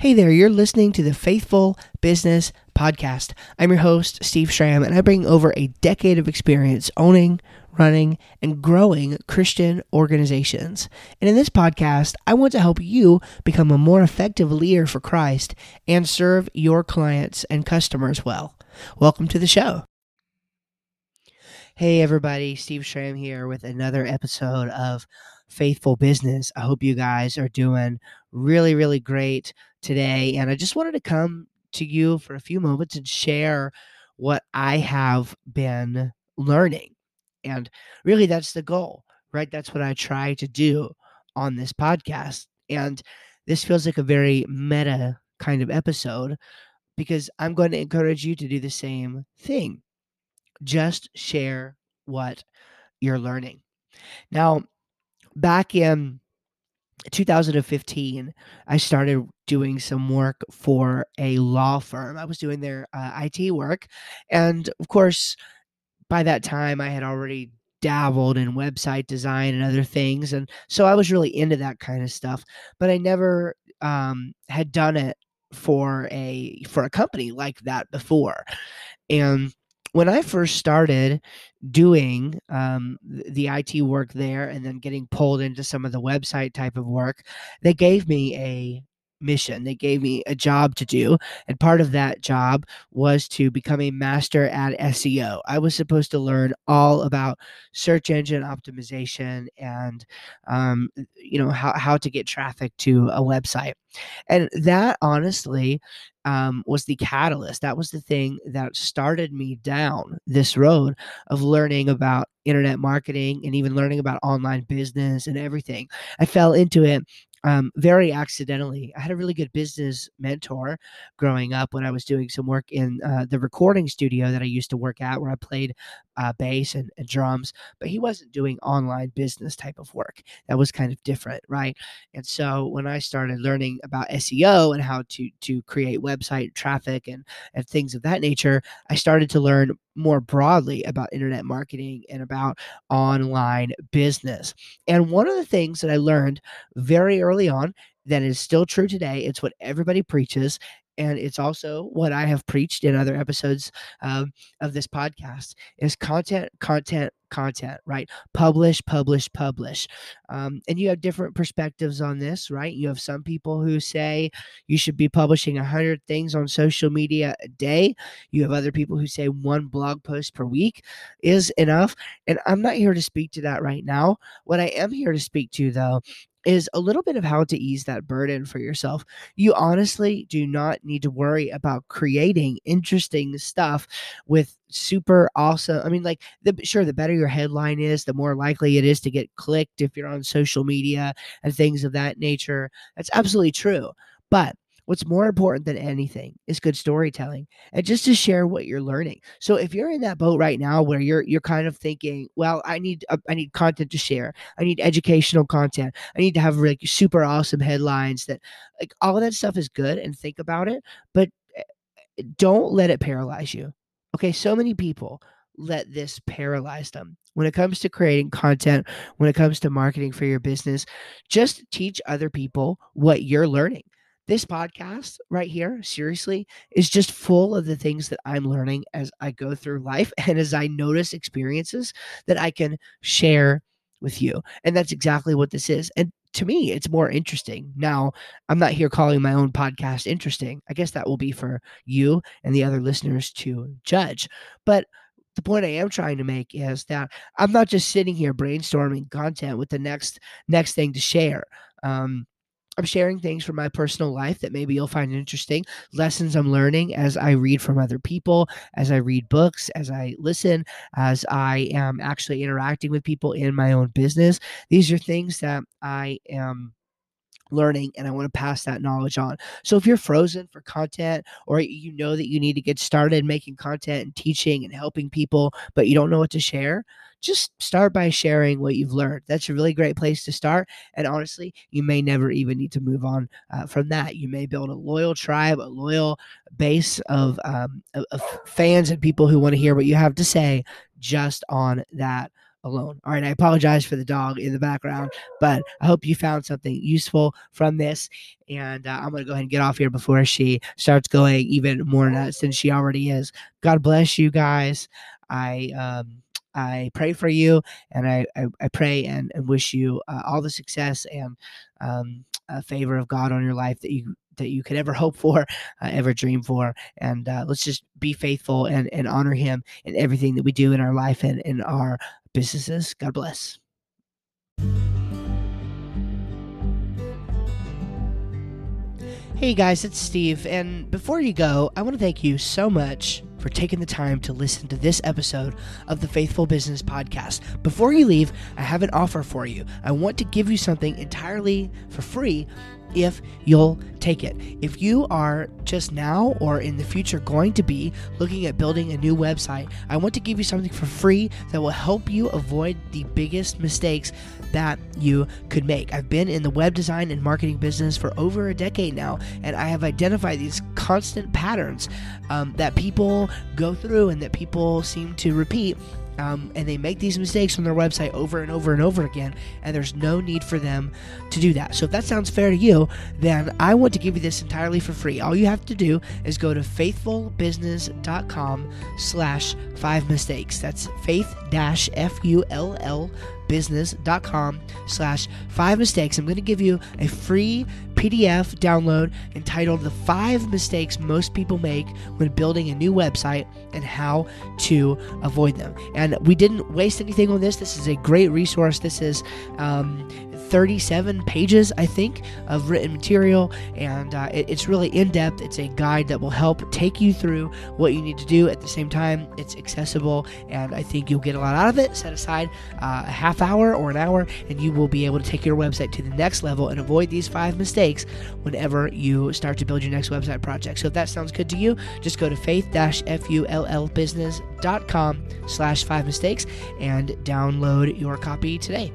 Hey there, you're listening to the Faithful Business Podcast. I'm your host, Steve Schramm, and I bring over a decade of experience owning, running, and growing Christian organizations. And in this podcast, I want to help you become a more effective leader for Christ and serve your clients and customers well. Welcome to the show. Hey, everybody, Steve Schramm here with another episode of Faithful Business. I hope you guys are doing really, really great today. And I just wanted to come to you for a few moments and share what I have been learning. And really, that's the goal, right? That's what I try to do on this podcast. And this feels like a very meta kind of episode because I'm going to encourage you to do the same thing. Just share what you're learning. Now, back in 2015, I started doing some work for a law firm. I was doing their uh, IT work. And of course, by that time, I had already dabbled in website design and other things. And so I was really into that kind of stuff. But I never um, had done it for a for a company like that before and when I first started doing um, the IT work there and then getting pulled into some of the website type of work, they gave me a mission. They gave me a job to do, and part of that job was to become a master at SEO. I was supposed to learn all about search engine optimization and, um, you know, how how to get traffic to a website, and that honestly um, was the catalyst. That was the thing that started me down this road of learning about internet marketing and even learning about online business and everything. I fell into it um, very accidentally. I had a really good business mentor growing up when I was doing some work in uh, the recording studio that I used to work at, where I played uh, bass and, and, drums, but he wasn't doing online business type of work. That was kind of different, right? And so when I started learning about SEO and how to to create website traffic and and things of that nature, I started to learn more broadly about internet marketing and about online business. And one of the things that I learned very early on that is still true today, it's what everybody preaches, and it's also what I have preached in other episodes um, of this podcast is content, content, content, right? Publish, publish, publish. Um, and you have different perspectives on this, right? You have some people who say you should be publishing 100 things on social media a day. You have other people who say one blog post per week is enough. And I'm not here to speak to that right now. What I am here to speak to, though, is a little bit of how to ease that burden for yourself. You honestly do not need to worry about creating interesting stuff with super awesome. I mean, like the sure, the better your headline is, the more likely it is to get clicked if you're on social media and things of that nature. That's absolutely true. But What's more important than anything is good storytelling and just to share what you're learning. So if you're in that boat right now where you're you're kind of thinking, well, I need uh, I need content to share. I need educational content. I need to have like super awesome headlines that like all of that stuff is good and think about it, but eh, don't let it paralyze you. Okay, so many people let this paralyze them. When it comes to creating content, when it comes to marketing for your business, just teach other people what you're learning this podcast right here, seriously, is just full of the things that I'm learning as I go through life and as I notice experiences that I can share with you. And that's exactly what this is. And to me, it's more interesting. Now, I'm not here calling my own podcast interesting. I guess that will be for you and the other listeners to judge. But the point I am trying to make is that I'm not just sitting here brainstorming content with the next next thing to share. Um, I'm sharing things from my personal life that maybe you'll find interesting, lessons I'm learning as I read from other people, as I read books, as I listen, as I am actually interacting with people in my own business. These are things that I am learning and I want to pass that knowledge on. So if you're frozen for content or you know that you need to get started making content and teaching and helping people, but you don't know what to share, just start by sharing what you've learned. That's a really great place to start. And honestly, you may never even need to move on uh, from that. You may build a loyal tribe, a loyal base of, um, of, of fans and people who want to hear what you have to say just on that alone. All right, I apologize for the dog in the background, but I hope you found something useful from this. And uh, I'm going to go ahead and get off here before she starts going even more nuts than she already is. God bless you guys. I um, I pray for you, and I I, I pray and, and wish you uh, all the success and um, favor of God on your life that you that you could ever hope for, uh, ever dream for. And uh, let's just be faithful and, and honor Him in everything that we do in our life and in our businesses. God bless. Hey guys, it's Steve. And before you go, I want to thank you so much for taking the time to listen to this episode of the Faithful Business Podcast. Before you leave, I have an offer for you. I want to give you something entirely for free if you'll take it. If you are just now or in the future going to be looking at building a new website, I want to give you something for free that will help you avoid the biggest mistakes that you could make. I've been in the web design and marketing business for over a decade now, and I have identified these constant patterns um, that people go through and that people seem to repeat um, and they make these mistakes on their website over and over and over again, and there's no need for them to do that. So if that sounds fair to you, then I want to give you this entirely for free. All you have to do is go to faith-fullbusiness.com slash five mistakes. That's faith dash F U L L business.com slash five mistakes. I'm going to give you a free PDF download entitled The Five Mistakes Most People Make When Building a New Website and How to Avoid Them. And we didn't waste anything on this. This is a great resource. This is um, 37 pages, I think, of written material, and uh, it, it's really in depth. It's a guide that will help take you through what you need to do. At the same time, it's accessible, and I think you'll get a lot out of it. Set aside uh, a half hour or an hour, and you will be able to take your website to the next level and avoid these five mistakes whenever you start to build your next website project. So if that sounds good to you, just go to faith-fullbusiness.com slash five mistakes and download your copy today.